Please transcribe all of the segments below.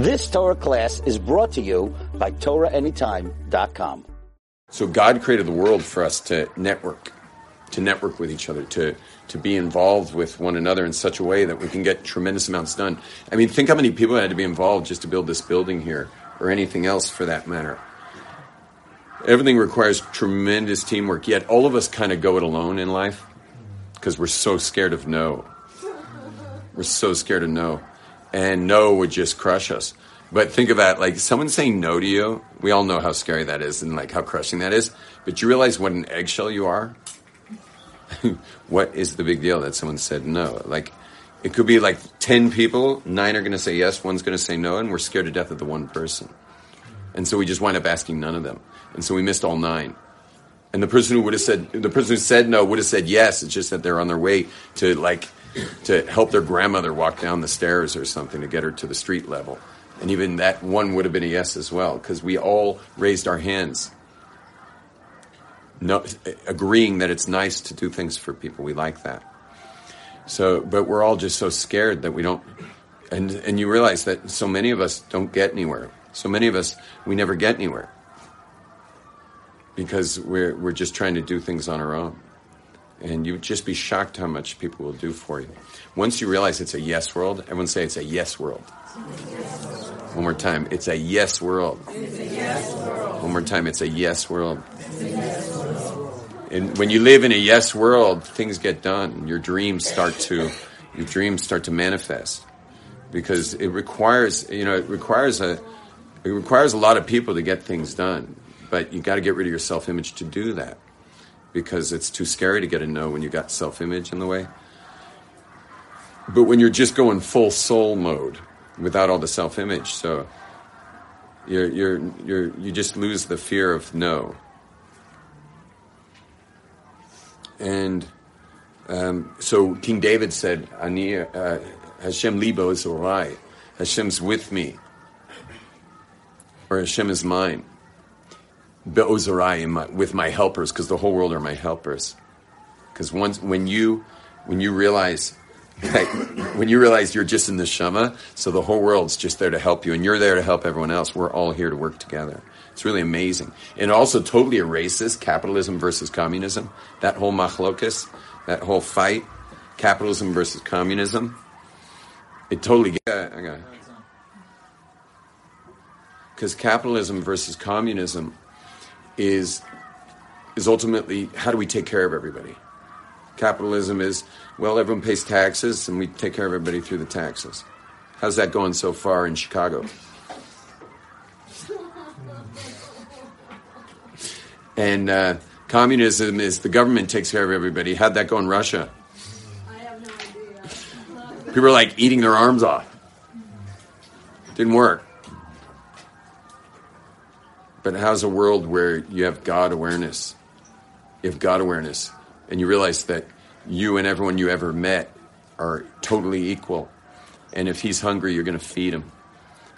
This Torah class is brought to you by TorahAnytime.com. So God created the world for us to network, to network with each other, to to be involved with one another in such a way that we can get tremendous amounts done. I mean, think how many people had to be involved just to build this building here, or anything else for that matter. Everything requires tremendous teamwork. Yet all of us kind of go it alone in life because we're so scared of no. We're so scared of no, and no would just crush us. But think of that, like someone saying no to you. We all know how scary that is and like how crushing that is. But you realize what an eggshell you are. what is the big deal that someone said no? Like, it could be like 10 people, nine are going to say yes, one's going to say no, and we're scared to death of the one person. And so we just wind up asking none of them. And so we missed all nine. And the person who would have said, the person who said no would have said yes. It's just that they're on their way to like, to help their grandmother walk down the stairs or something to get her to the street level. And even that one would have been a yes as well, because we all raised our hands no, agreeing that it's nice to do things for people. We like that. So, but we're all just so scared that we don't, and and you realize that so many of us don't get anywhere. So many of us we never get anywhere because we're we're just trying to do things on our own, and you would just be shocked how much people will do for you. Once you realize it's a yes world, everyone say it's a yes world. One more time, it's a yes world. One more time, it's a yes world. And when you live in a yes world, things get done. Your dreams start to, your dreams start to manifest, because it requires, you know, it requires a, it requires a lot of people to get things done. But you got to get rid of your self-image to do that, because it's too scary to get a no when you got self-image in the way. But when you're just going full soul mode, without all the self-image, so you're you're you're you just lose the fear of no. And um, so King David said, Ani, uh, Hashem libo is orai. Hashem's with me. Or Hashem is mine. Be'ozarai, with my helpers, because the whole world are my helpers. Because once, when you, when you realize, when you realize you're just in the shama, so the whole world's just there to help you, and you're there to help everyone else. We're all here to work together. It's really amazing. And also totally erases capitalism versus communism. That whole machlokas, that whole fight, capitalism versus communism. It totally. Because uh, capitalism versus communism is is ultimately how do we take care of everybody? Capitalism is well, everyone pays taxes and we take care of everybody through the taxes. How's that going so far in Chicago? And uh, communism is the government takes care of everybody. How'd that go in Russia? I have no idea. People are like eating their arms off. Didn't work. But how's a world where you have God awareness? You have God awareness, and you realize that you and everyone you ever met are totally equal. And if he's hungry, you're going to feed him.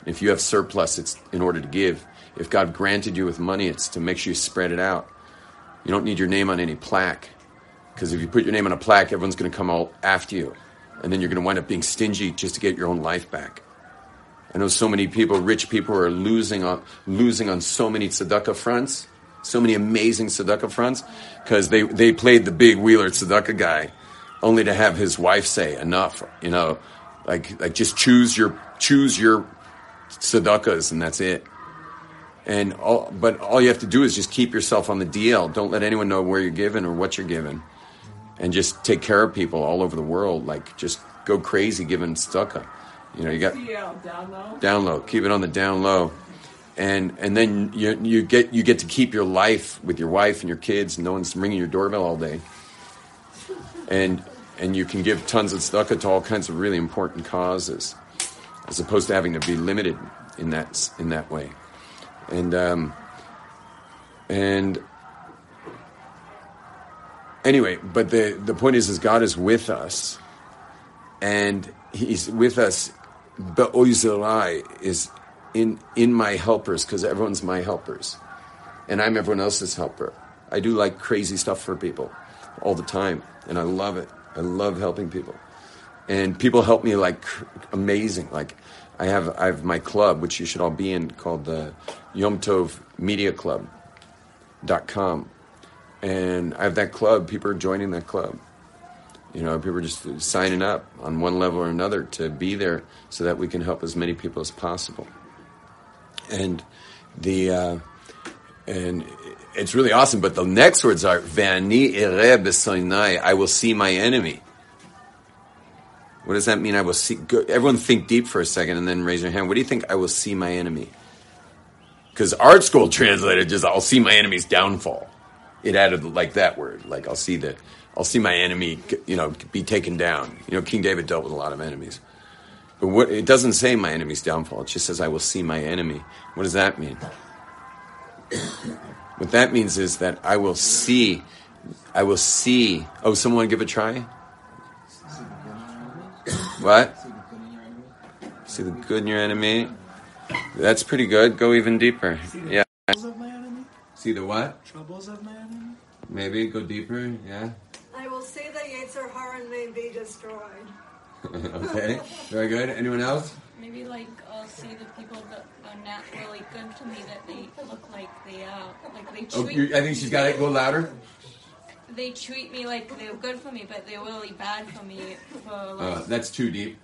If you have surplus, it's in order to give. If God granted you with money, it's to make sure you spread it out. You don't need your name on any plaque. Because if you put your name on a plaque, everyone's going to come all after you. And then you're going to wind up being stingy just to get your own life back. I know so many people, rich people, are losing on, losing on so many tzedakah fronts, so many amazing tzedakah fronts, because they, they played the big wheeler tzedakah guy only to have his wife say, enough, you know, like, like just choose your, choose your tzedakahs and that's it. And all, but all you have to do is just keep yourself on the DL. Don't let anyone know where you're giving or what you're giving, and just take care of people all over the world. Like just go crazy giving tzedakah. You know, you got down low. down low. Keep it on the down low, and and then you you get you get to keep your life with your wife and your kids. And no one's ringing your doorbell all day, and and you can give tons of tzedakah to all kinds of really important causes, as opposed to having to be limited in that in that way and um, and anyway, but the the point is, is God is with us, and He's with us. But Oizerai is in in my helpers because everyone's my helpers, and I'm everyone else's helper. I do like crazy stuff for people all the time, and I love it. I love helping people, and people help me like amazing. Like I have I have my club, which you should all be in, called the Yom Tov Media Club. dot com, and I have that club. People are joining that club. You know, people are just signing up on one level or another to be there, so that we can help as many people as possible. And the uh, and it's really awesome. But the next words are "Vani ere b'soinai." I will see my enemy. What does that mean? I will see. Go, everyone, think deep for a second, and then raise your hand. What do you think? I will see my enemy. Because ArtScroll translated just "I'll see my enemy's downfall." It added like that word, like I'll see the, I'll see my enemy, you know, be taken down. You know, King David dealt with a lot of enemies. But what it doesn't say my enemy's downfall. It just says I will see my enemy. What does that mean? What that means is that I will see, I will see. Oh, someone give a try. What? See the good in your enemy. That's pretty good. Go even deeper. Yeah. Troubles of my enemy? See the what? Troubles of my enemy? Maybe go deeper. Yeah. I will see the Yetzer Hara may be destroyed. okay. Very good. Anyone else? Maybe like I'll see the people that are not really good to me that they look like they uh like they Oh, treat you, I think she's got it. Go louder. they treat me like they're good for me, but they're really bad for me. For like, Uh, that's too deep.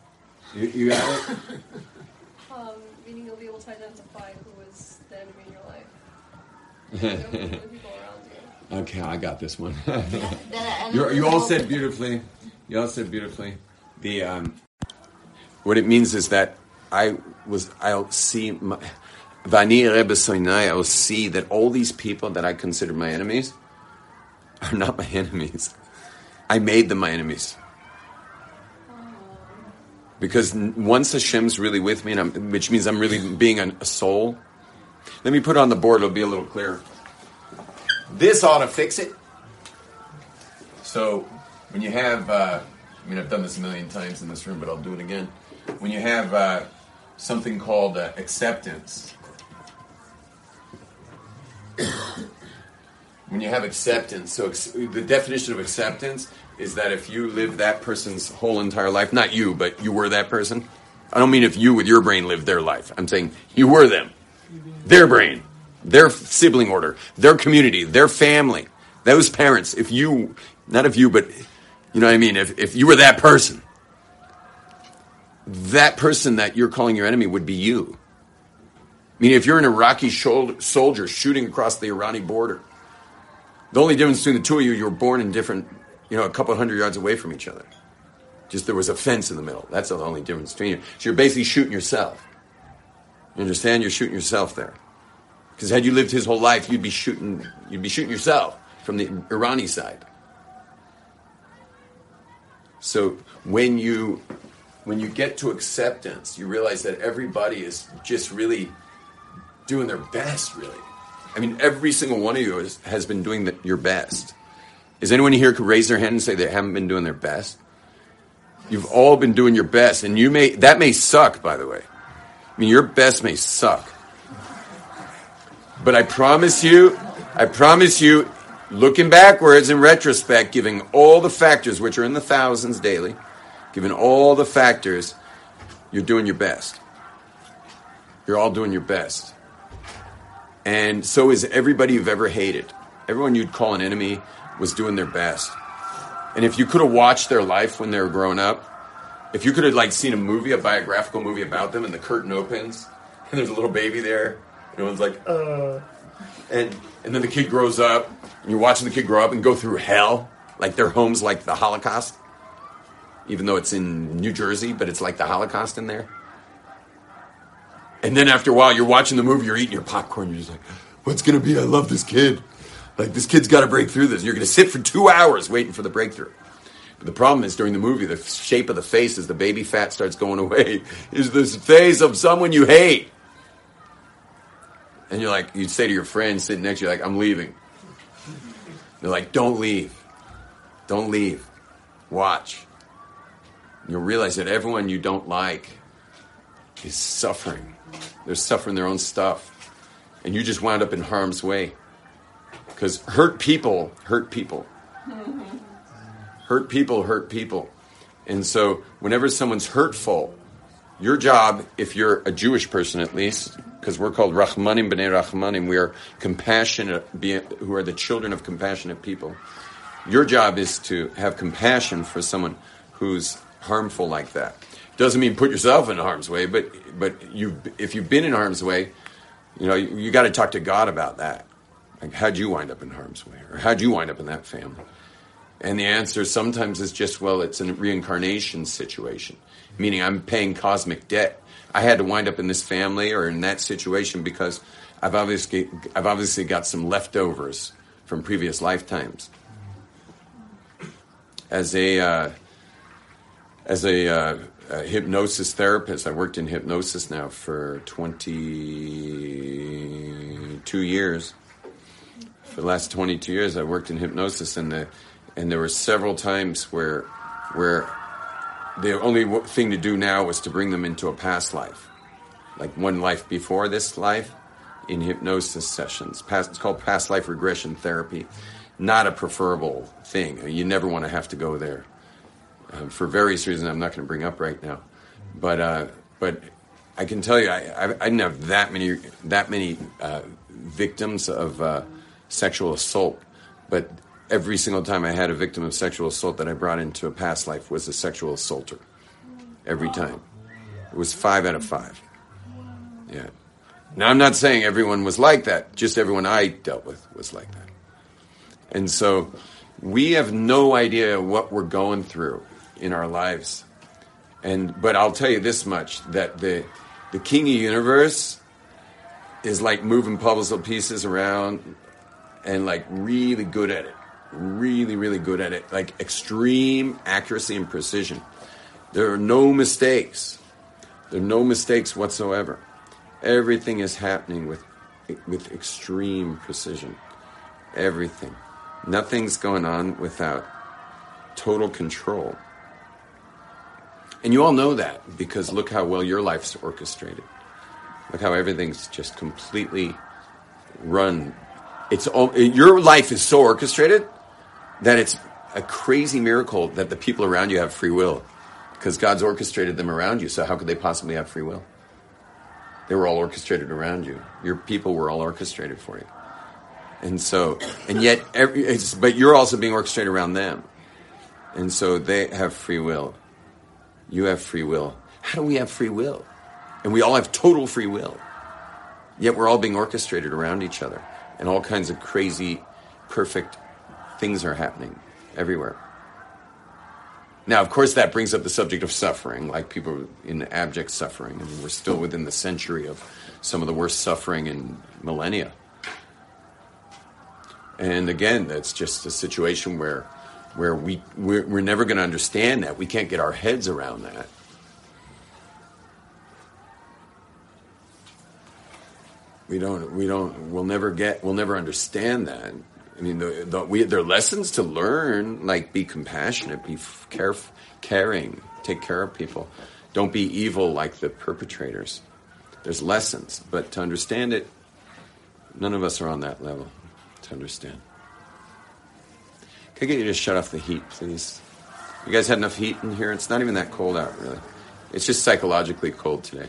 You, you got it. Um, meaning you'll be able to identify who is the enemy in your life. You know, who the people around you. Okay, I got this one. You you all said beautifully. You all said beautifully. The um, what it means is that I was I'll see my, Vani ere b'soinai, I will see that all these people that I consider my enemies are not my enemies. I made them my enemies. Because once Hashem's really with me, and I'm, which means I'm really being a, a soul. Let me put it on the board; it'll be a little clearer. This ought to fix it. So, when you have, uh, I mean, I've done this a million times in this room, but I'll do it again. When you have uh, something called uh, acceptance, when you have acceptance, so ex- the definition of acceptance is that if you live that person's whole entire life, not you, but you were that person. I don't mean if you with your brain lived their life. I'm saying you were them, their brain, their sibling order, their community, their family, those parents. If you, not if you, but you know what I mean. If if you were that person, that person that you're calling your enemy would be you. I mean, if you're an Iraqi soldier shooting across the Irani border, the only difference between the two of you, you were born in different, you know, a couple hundred yards away from each other. Just there was a fence in the middle. That's the only difference between you. So you're basically shooting yourself. You understand? You're shooting yourself there. Because had you lived his whole life, you'd be shooting. You'd be shooting yourself from the Irani side. So when you when you get to acceptance, you realize that everybody is just really doing their best. Really, I mean, every single one of you has been doing the, your best. Is anyone here could raise their hand and say they haven't been doing their best? You've all been doing your best, and you may that may suck. By the way, I mean your best may suck, but I promise you, I promise you, looking backwards in retrospect, giving all the factors, which are in the thousands daily, given all the factors, you're doing your best. You're all doing your best. And so is everybody you've ever hated. Everyone you'd call an enemy was doing their best. And if you could have watched their life when they were growing up, if you could have like seen a movie, a biographical movie about them, and the curtain opens, and there's a little baby there, everyone's like, uh, and and then the kid grows up, and you're watching the kid grow up and go through hell, like their home's like the Holocaust, even though it's in New Jersey, but it's like the Holocaust in there. And then after a while, you're watching the movie, you're eating your popcorn, you're just like, what's gonna be? I love this kid. Like this kid's got to break through this. You're gonna sit for two hours waiting for the breakthrough. But the problem is during the movie, the shape of the face as the baby fat starts going away is this face of someone you hate. And you're like, you'd say to your friend sitting next to you, like, I'm leaving. They're like, don't leave. Don't leave. Watch. You'll realize that everyone you don't like is suffering. They're suffering their own stuff. And you just wound up in harm's way. Because hurt people hurt people. Mm-hmm. Hurt people hurt people. And so whenever someone's hurtful, your job, if you're a Jewish person at least, because we're called Rachmanim b'nei Rachmanim, we are compassionate, who are the children of compassionate people. Your job is to have compassion for someone who's harmful like that. Doesn't mean put yourself in harm's way, but but you if you've been in harm's way, you know you, you got to talk to God about that. Like, how'd you wind up in harm's way, or how'd you wind up in that family? And the answer sometimes is just, well, it's a reincarnation situation, meaning I'm paying cosmic debt. I had to wind up in this family or in that situation because I've obviously, I've obviously got some leftovers from previous lifetimes. As a, uh, as a, uh, a hypnosis therapist, I worked in hypnosis now for 22 years. For the last 22 years, I worked in hypnosis, and the, and there were several times where where the only thing to do now was to bring them into a past life, like one life before this life, in hypnosis sessions. Past, it's called past life regression therapy. Not a preferable thing. You never want to have to go there um, for various reasons. I'm not going to bring up right now, but uh, but I can tell you, I, I, I didn't have that many that many uh, victims of uh, sexual assault, but every single time I had a victim of sexual assault that I brought into a past life was a sexual assaulter. Every time, it was five out of five. Yeah. Now I'm not saying everyone was like that. Just everyone I dealt with was like that. And so we have no idea what we're going through in our lives. And but I'll tell you this much that the the king of the universe is like moving puzzle pieces around and like really good at it. Really, really good at it. Like extreme accuracy and precision. There are no mistakes. There are no mistakes whatsoever. Everything is happening with with extreme precision. Everything. Nothing's going on without total control. And you all know that because look how well your life's orchestrated. Look how everything's just completely run. It's all, your life is so orchestrated that it's a crazy miracle that the people around you have free will because God's orchestrated them around you. So how could they possibly have free will? They were all orchestrated around you. Your people were all orchestrated for you. And so, and yet, every, it's, but you're also being orchestrated around them. And so they have free will. You have free will. How do we have free will? And we all have total free will. Yet we're all being orchestrated around each other. And all kinds of crazy, perfect things are happening everywhere. Now, of course, that brings up the subject of suffering, like people in abject suffering. I mean, we're still within the century of some of the worst suffering in millennia. And again, that's just a situation where, where we, we're, we're never going to understand that. We can't get our heads around that. We don't, we don't, we'll never get, we'll never understand that. I mean, the, the, we, there are lessons to learn, like be compassionate, be caref- caring, take care of people. Don't be evil like the perpetrators. There's lessons, but to understand it, none of us are on that level to understand. Can I get you to shut off the heat, please? You guys had enough heat in here? It's not even that cold out, really. It's just psychologically cold today.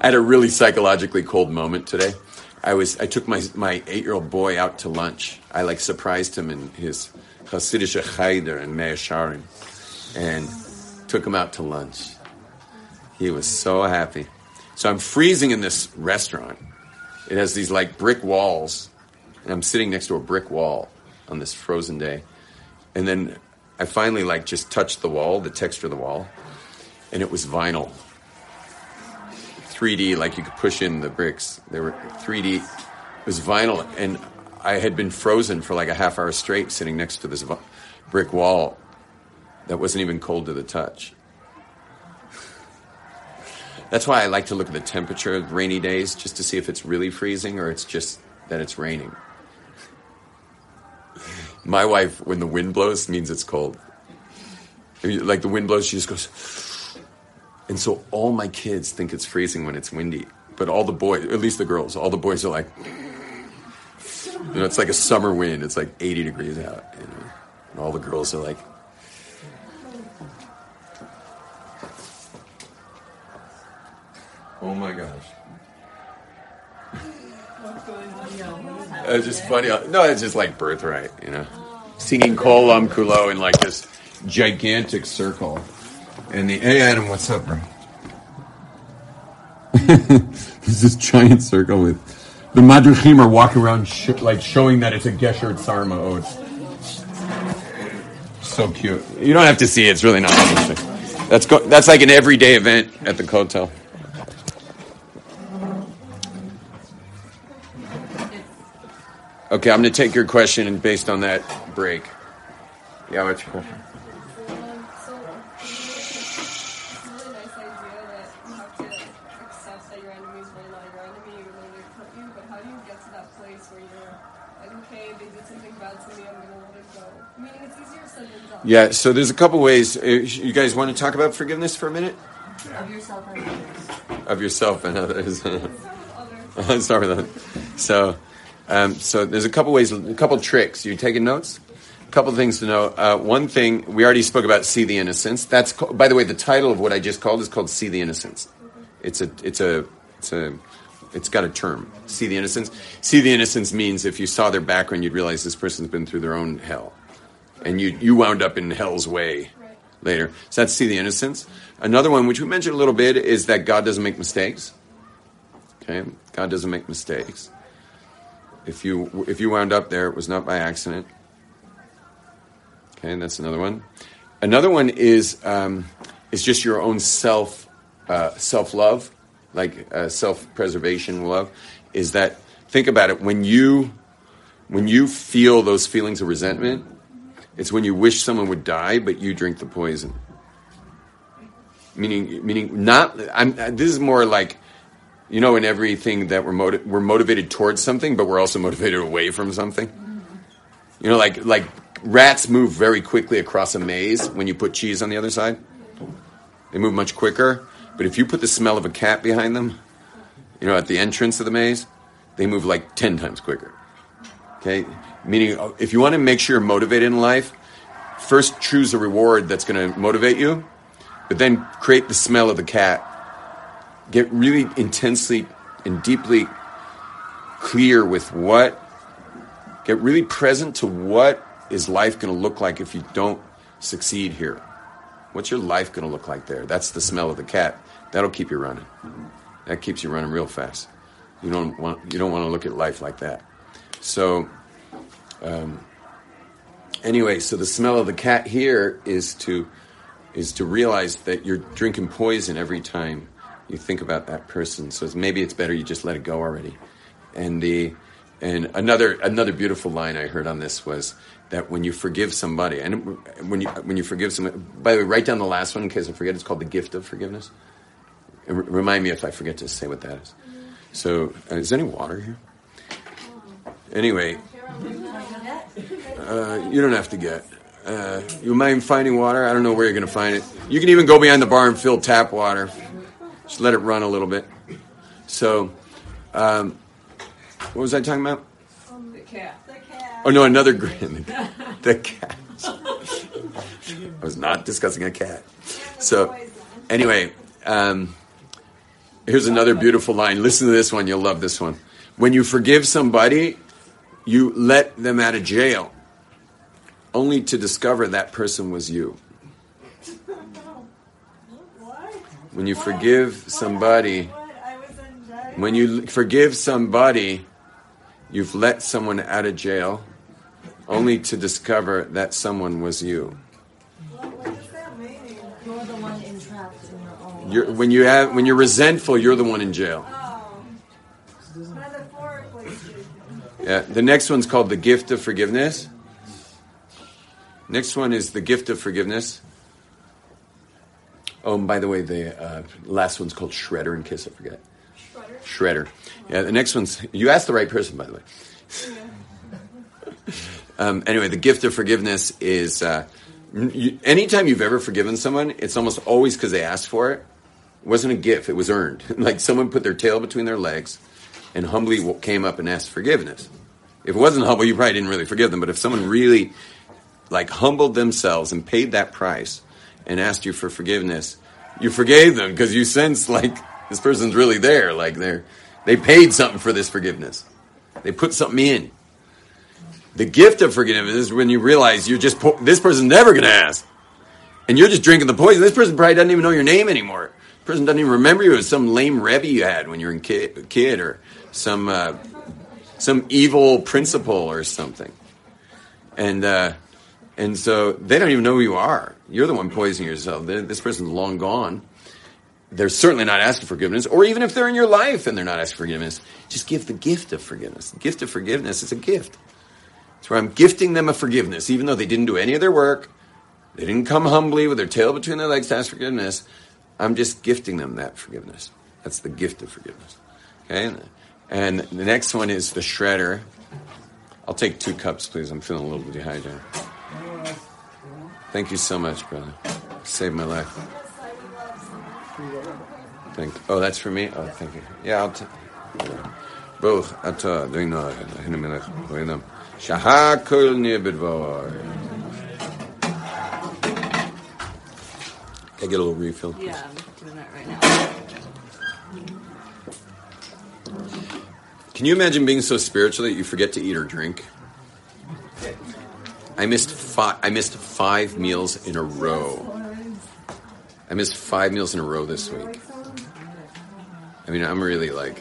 I had a really psychologically cold moment today. I was I took my my eight year old boy out to lunch. I like surprised him in his Hasidic cheder in Mea Shearim, and took him out to lunch. He was so happy. So I'm freezing in this restaurant. It has these like brick walls, and I'm sitting next to a brick wall on this frozen day. And then I finally like just touched the wall, the texture of the wall, and it was vinyl. 3D, like you could push in the bricks. They were 3D. It was vinyl, and I had been frozen for like a half hour straight, sitting next to this vi- brick wall that wasn't even cold to the touch. That's why I like to look at the temperature of rainy days, just to see if it's really freezing or it's just that it's raining. My wife, when the wind blows, means it's cold. Like the wind blows, she just goes. And so all my kids think it's freezing when it's windy. But all the boys, at least the girls, all the boys are like, you know, it's like a summer wind. It's like 80 degrees out, you know. And all the girls are like, Oh my gosh. It's just funny. No, it's just like birthright, you know. Singing Kolam Kulo in like this gigantic circle. And the A Adam, what's up, bro? There's this giant circle with the Madrichim are walking around sh- like showing that it's a Gesher Tzar Me'od. So cute. You don't have to see it. It's really not interesting. That's go- that's like an everyday event at the hotel. Okay, I'm going to take your question and based on that break. Yeah, what's your question? Um, so, it's a really nice idea that you have to accept that your enemy is really not your enemy, even though they hurt you. But how do you get to that place where you're like, okay, they did something bad to me, I'm gonna let it go? Meaning, it's easier said than done. Yeah, so there's a couple ways. Uh, You guys want to talk about forgiveness for a minute? Of yourself and others. Of yourself and others. Start with others. I'll start with that. So, um, so there's a couple ways, a couple tricks. You taking notes? A couple things to know. Uh, one thing we already spoke about: see the innocence. That's ca- by the way, the title of what I just called is called "See the Innocence." It's a, it's a, it's a, it's got a term. See the innocence. See the innocence means if you saw their background, you'd realize this person's been through their own hell, and you you wound up in hell's way later. So that's see the innocence. Another one, which we mentioned a little bit, is that God doesn't make mistakes. Okay, God doesn't make mistakes. If you if you wound up there, it was not by accident. Okay, that's another one. Another one is um, is just your own self uh, self love, like uh, self preservation love. Is that think about it when you when you feel those feelings of resentment, it's when you wish someone would die, but you drink the poison. Meaning, meaning not. I'm. This is more like you know, in everything that we're motiv- we're motivated towards something, but we're also motivated away from something. You know, like like rats move very quickly across a maze when you put cheese on the other side. They move much quicker. But if you put the smell of a cat behind them, you know, at the entrance of the maze, they move like ten times quicker. Okay, meaning uh, if you want to make sure you're motivated in life, first choose a reward that's going to motivate you, but then create the smell of the cat. Get really intensely and deeply clear with what get really present to what is life going to look like if you don't succeed here. What's your life going to look like there? That's the smell of the cat. That'll keep you running. That keeps you running real fast. You don't want you don't want to look at life like that. So um, anyway so the smell of the cat here is to is to realize that you're drinking poison every time you think about that person. So it's, maybe it's better you just let it go already. And the and another another beautiful line I heard on this was that when you forgive somebody, and when you when you forgive somebody, by the way, write down the last one in case I forget. It's called the gift of forgiveness. Re- remind me if I forget to say what that is. So, uh, is there any water here? Anyway, uh, you don't have to get. Uh, you mind finding water? I don't know where you're going to find it. You can even go behind the bar and fill tap water. Just let it run a little bit. So, um, what was I talking about? The cat. The cat. Oh no, another grin. the cat. I was not discussing a cat. So, anyway, um, here's another beautiful line. Listen to this one. You'll love this one. When you forgive somebody, you let them out of jail, only to discover that person was you. When you forgive somebody, What? I was in jail. when you forgive somebody, you've let someone out of jail, only to discover that someone was you. What, what does that mean? You're the one entrapped in your own. When you have when you're resentful, you're the one in jail. Oh. Yeah. The next one's called the gift of forgiveness. Next one is the gift of forgiveness. Oh, and by the way, the uh, last one's called Shredder in case I forget. Shredder. Shredder. Yeah, the next one's you asked the right person, by the way. um, anyway, the gift of forgiveness is uh, you, anytime you've ever forgiven someone, it's almost always because they asked for it. It wasn't a gift; it was earned. like someone put their tail between their legs and humbly came up and asked forgiveness. If it wasn't humble, you probably didn't really forgive them. But if someone really like humbled themselves and paid that price and asked you for forgiveness, you forgave them because you sense like This person's really there. Like they're they paid something for this forgiveness. They put something in. The gift of forgiveness is when you realize you're just po- this person's never going to ask, and you're just drinking the poison. This person probably doesn't even know your name anymore. This person doesn't even remember you as some lame rebbe you had when you were a kid, kid or some uh, some evil principal or something. And uh, and so they don't even know who you are. You're the one poisoning yourself. They- This person's long gone. They're certainly not asking forgiveness, or even if they're in your life and they're not asking forgiveness, just give the gift of forgiveness. The gift of forgiveness is a gift. It's where I'm gifting them a forgiveness, even though they didn't do any of their work. They didn't come humbly with their tail between their legs to ask forgiveness. I'm just gifting them that forgiveness. That's the gift of forgiveness. Okay? And the next one is the shredder. I'll take two cups, please. I'm feeling a little dehydrated. Thank you so much, brother. Saved my life. Thank. Oh, that's for me. Oh, thank you. Yeah, I'll. T- Baruch atah Adonai Eloheinu melech haolam shahakol nir b'dvar. Can I get a little refill? please? Yeah, I'm doing that right now. Can you imagine being so spiritual that you forget to eat or drink? I missed five. I missed five meals in a row. I missed five meals in a row this week. I mean, I'm really like,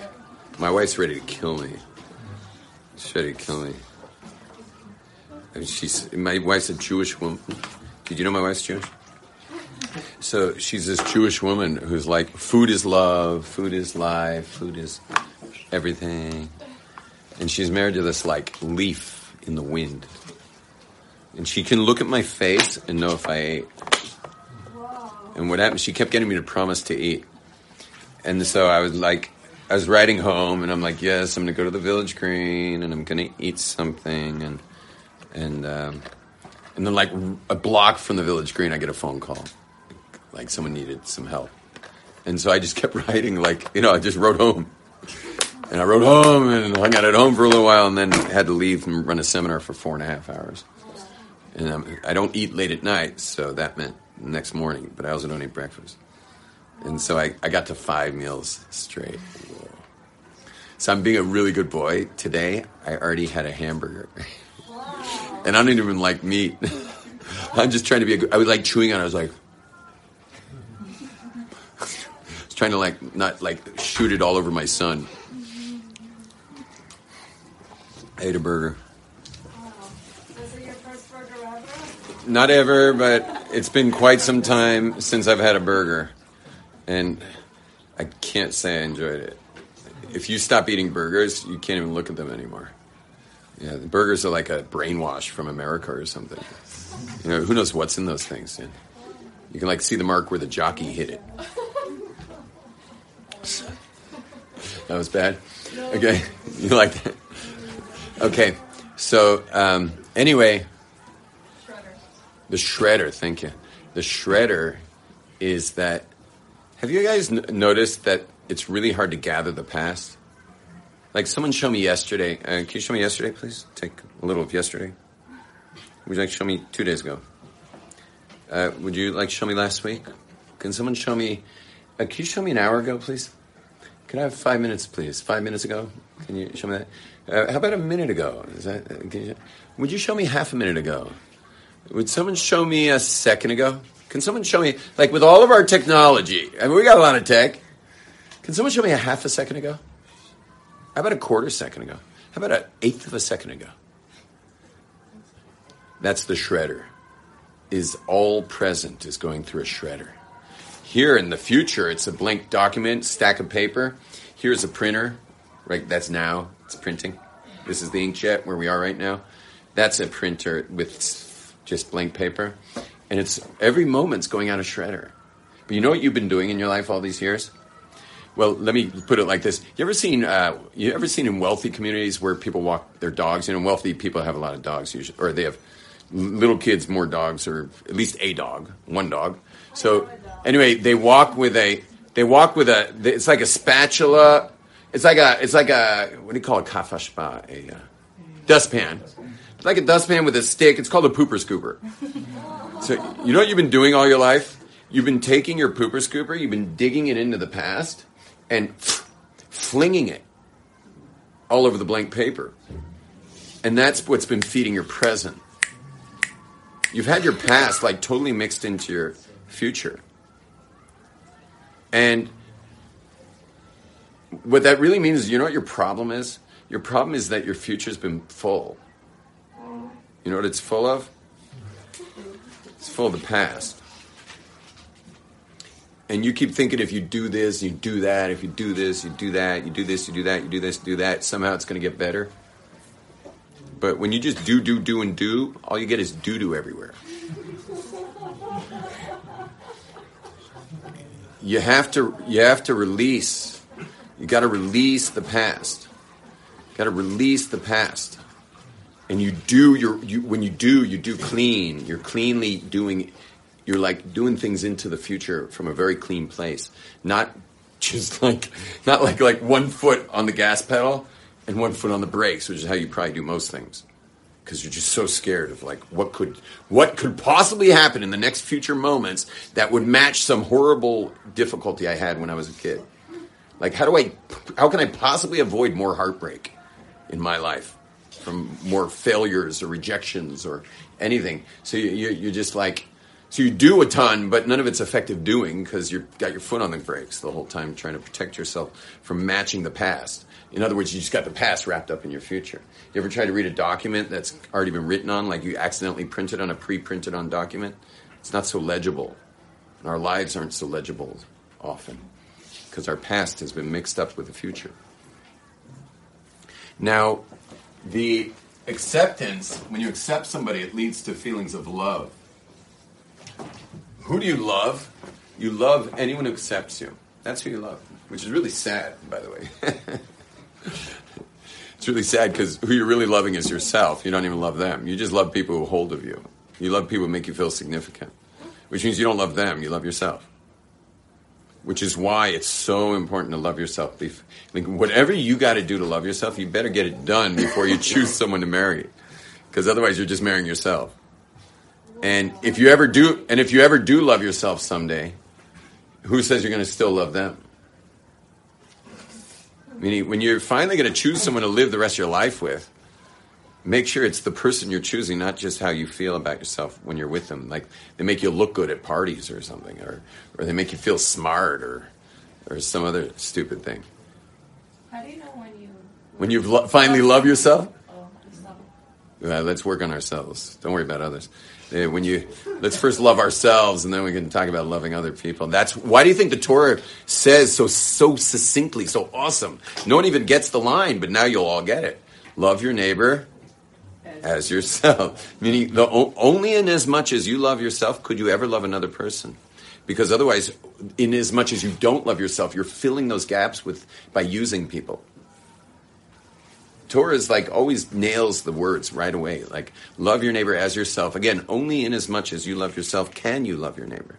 my wife's ready to kill me. She's ready to kill me. I mean, she's my wife's a Jewish woman. Did you know my wife's Jewish? So she's this Jewish woman who's like, food is love, food is life, food is everything. And she's married to this like leaf in the wind. And she can look at my face and know if I ate. And what happened, she kept getting me to promise to eat. And so I was like, I was riding home and I'm like, yes, I'm to go to the Village Green and I'm to eat something. And, and, um, and then like a block from the Village Green, I get a phone call. Like someone needed some help. And so I just kept riding, like, you know, I just rode home. And I rode home and hung out at home for a little while and then had to leave and run a seminar for four and a half hours. And um, I don't eat late at night, so that meant next morning, but I also don't eat breakfast. And so I, I got to five meals straight. Whoa. So I'm being a really good boy. Today, I already had a hamburger. and I don't even like meat. I'm just trying to be a good, I was like chewing on it. I was like, I was trying to like, not like shoot it all over my son. I ate a burger. Was it your first burger ever? Not ever, but it's been quite some time since I've had a burger. And I can't say I enjoyed it. If you stop eating burgers, you can't even look at them anymore. Yeah, the burgers are like a brainwash from America or something. You know, who knows what's in those things? Yeah. You can like see the mark where the jockey hit it. That was bad. Okay, you like that? Okay, so um, anyway, the shredder. Thank you. The shredder is that. Have you guys n- noticed that it's really hard to gather the past? Like someone showed me yesterday. Uh, can you show me yesterday, please? Take a little of yesterday. Would you like to show me two days ago? Uh, would you like to show me last week? Can someone show me? Uh, can you show me an hour ago, please? Can I have five minutes, please? Five minutes ago? Can you show me that? Uh, how about a minute ago? Is that? Uh, you, would you show me half a minute ago? Would someone show me a second ago? Can someone show me, like with all of our technology, I mean, we got a lot of tech. Can someone show me a half a second ago? How about a quarter second ago? How about an eighth of a second ago? That's the shredder. Is all present is going through a shredder. Here in the future, it's a blank document, stack of paper. Here's a printer, right? That's now, it's printing. This is the inkjet where we are right now. That's a printer with just blank paper. And it's every moment's going out of shredder. But you know what you've been doing in your life all these years? Well, let me put it like this: You ever seen uh, you ever seen in wealthy communities where people walk their dogs? You know, wealthy people have a lot of dogs usually, or they have little kids more dogs, or at least a dog, one dog. So anyway, they walk with a they walk with a it's like a spatula. It's like a it's like a what do you call a kafashba a uh, dustpan. It's like a dustpan with a stick. It's called a pooper scooper. So you know what you've been doing all your life? You've been taking your pooper scooper, you've been digging it into the past, and flinging it all over the blank paper. And that's what's been feeding your present. You've had your past like totally mixed into your future. And what that really means is you know what your problem is? Your problem is that your future's been full. You know what it's full of? It's full of the past. And you keep thinking if you do this, you do that, if you do this, you do that, you do this, you do that, you do this, do that, somehow it's going to get better. But when you just do, do, do, and do, all you get is doo doo everywhere. You have to, you have to release. You got to release the past. Got to release the past. And you do your, you, when you do, you do clean. You're cleanly doing, you're like doing things into the future from a very clean place. Not just like, not like, like one foot on the gas pedal and one foot on the brakes, which is how you probably do most things. Because you're just so scared of like what could what could possibly happen in the next future moments that would match some horrible difficulty I had when I was a kid. Like how do I how can I possibly avoid more heartbreak in my life from more failures or rejections or anything? So you, you, you're just like so you do a ton, but none of it's effective doing because you've got your foot on the brakes the whole time trying to protect yourself from matching the past. In other words, you just got the past wrapped up in your future. You ever try to read a document that's already been written on, like you accidentally printed on a pre-printed on document? It's not so legible. And our lives aren't so legible often because our past has been mixed up with the future. Now, the acceptance, when you accept somebody, it leads to feelings of love. Who do you love? You love anyone who accepts you. That's who you love, which is really sad, by the way. it's really sad because who you're really loving is yourself. You don't even love them. You just love people who hold of you. You love people who make you feel significant, which means you don't love them. You love yourself. Which is why it's so important to love yourself. Like whatever you got to do to love yourself, you better get it done before you choose someone to marry, because otherwise you're just marrying yourself. And if you ever do, and if you ever do love yourself someday, who says you're going to still love them? Meaning, when you're finally going to choose someone to live the rest of your life with, make sure it's the person you're choosing, not just how you feel about yourself when you're with them. Like they make you look good at parties or something, or or they make you feel smart, or or some other stupid thing. How do you know when you? When you lo- finally love yourself, Oh, yourself. uh, let's work on ourselves. Don't worry about others. When you let's first love ourselves, and then we can talk about loving other people. That's why do you think the Torah says so so succinctly, so awesome? No one even gets the line, but now you'll all get it. Love your neighbor as yourself. Meaning, the, only in as much as you love yourself could you ever love another person. Because otherwise, in as much as you don't love yourself, you're filling those gaps with by using people. Torah is like always nails the words right away. Like love your neighbor as yourself. Again, only in as much as you love yourself can you love your neighbor.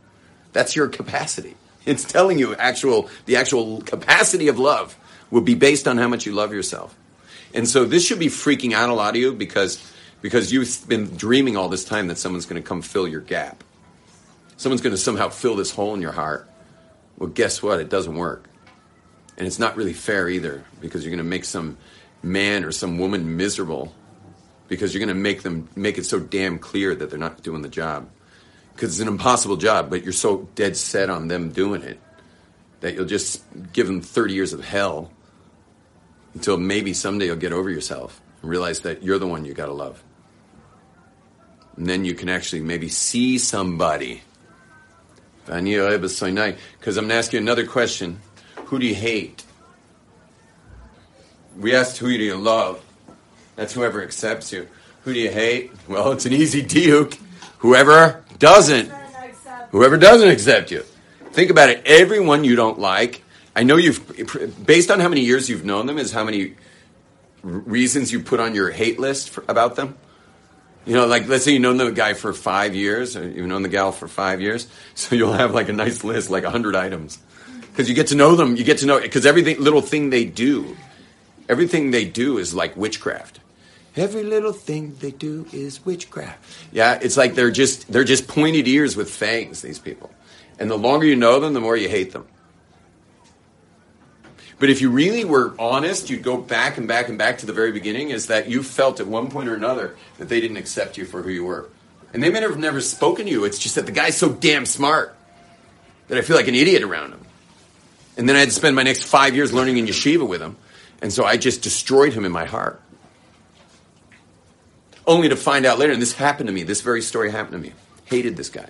That's your capacity. It's telling you actual the actual capacity of love will be based on how much you love yourself. And so this should be freaking out a lot of you because because you've been dreaming all this time that someone's going to come fill your gap. Someone's going to somehow fill this hole in your heart. Well, guess what? It doesn't work. And it's not really fair either because you're going to make some man or some woman miserable because you're going to make them make it so damn clear that they're not doing the job. Because it's an impossible job, but you're so dead set on them doing it that you'll just give them 30 years of hell until maybe someday you'll get over yourself and realize that you're the one you got to love. And then you can actually maybe see somebody. Because I'm going to ask you another question. Who do you hate? We asked who do you love? That's whoever accepts you. Who do you hate? Well, it's an easy duke. Whoever doesn't. Whoever doesn't accept you. Think about it. Everyone you don't like, I know you've, based on how many years you've known them, is how many reasons you put on your hate list for, about them. You know, like let's say you've known the guy for five years, or you've known the gal for five years, so you'll have like a nice list, like a hundred items, because you get to know them. You get to know because every little thing they do, everything they do is like witchcraft. Every little thing they do is witchcraft. Yeah, it's like they're just they're just pointed ears with fangs. These people, and the longer you know them, the more you hate them. But if you really were honest, you'd go back and back and back to the very beginning. Is that you felt at one point or another that they didn't accept you for who you were, and they may have never spoken to you. It's just that the guy's so damn smart that I feel like an idiot around him. And then I had to spend my next five years learning in yeshiva with him, and so I just destroyed him in my heart. Only to find out later, and this happened to me. This very story happened to me. Hated this guy.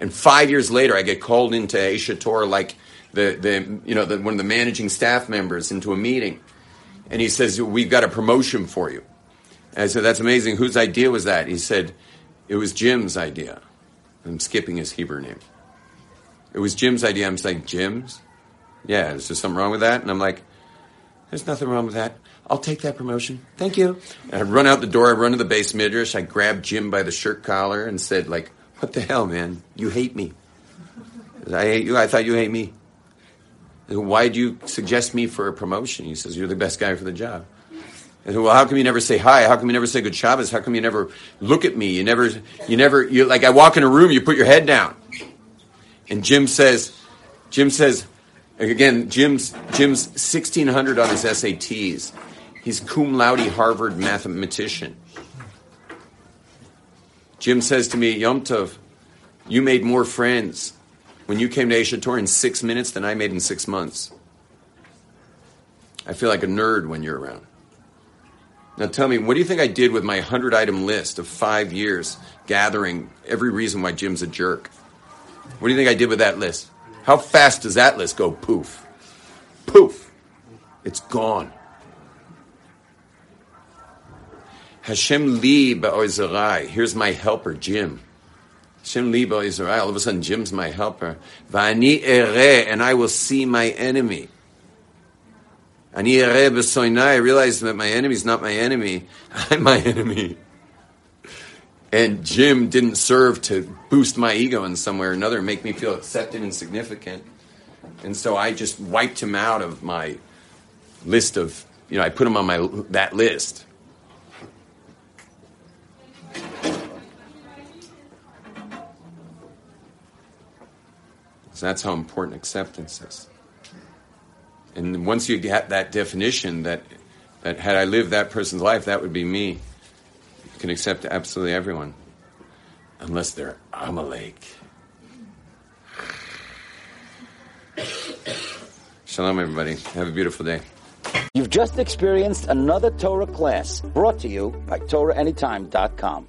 And five years later, I get called into Aish HaTorah like the, the you know the, one of the managing staff members into a meeting, and he says, "We've got a promotion for you." And I said, "That's amazing. Whose idea was that?" He said, "It was Jim's idea." I'm skipping his Hebrew name. It was Jim's idea. I'm like, Jim's? Yeah, is there something wrong with that? And I'm like, there's nothing wrong with that. I'll take that promotion. Thank you. And I run out the door. I run to the beis midrash. I grab Jim by the shirt collar and said, like, what the hell, man? You hate me. I hate you. I thought you hate me. Why'd you suggest me for a promotion? He says, you're the best guy for the job. I said, well, how come you never say hi? How come you never say good Shabbos? How come you never look at me? You never, you never, you like, I walk in a room, you put your head down. And Jim says, Jim says, again, Jim's, Jim's 1600 on his SATs. He's cum laude Harvard mathematician. Jim says to me, Yom Tov, you made more friends when you came to Aish HaTorah in six minutes than I made in six months. I feel like a nerd when you're around. Now tell me, what do you think I did with my 100 item list of five years gathering every reason why Jim's a jerk? What do you think I did with that list? How fast does that list go poof? Poof. It's gone. Hashem li ba'oizerai. Here's my helper, Jim. Hashem li ba'oizerai. All of a sudden, Jim's my helper. Va'ani ere, and I will see my enemy. Ani ere. I realize that my enemy is not my enemy. I'm my enemy. And Jim didn't serve to boost my ego in some way or another, make me feel accepted and significant. And so I just wiped him out of my list of, you know, I put him on my that list. So that's how important acceptance is. And once you get that definition, that that had I lived that person's life, that would be me. You can accept absolutely everyone, unless they're Amalek. Shalom, everybody. Have a beautiful day. You've just experienced another Torah class brought to you by TorahAnytime.com.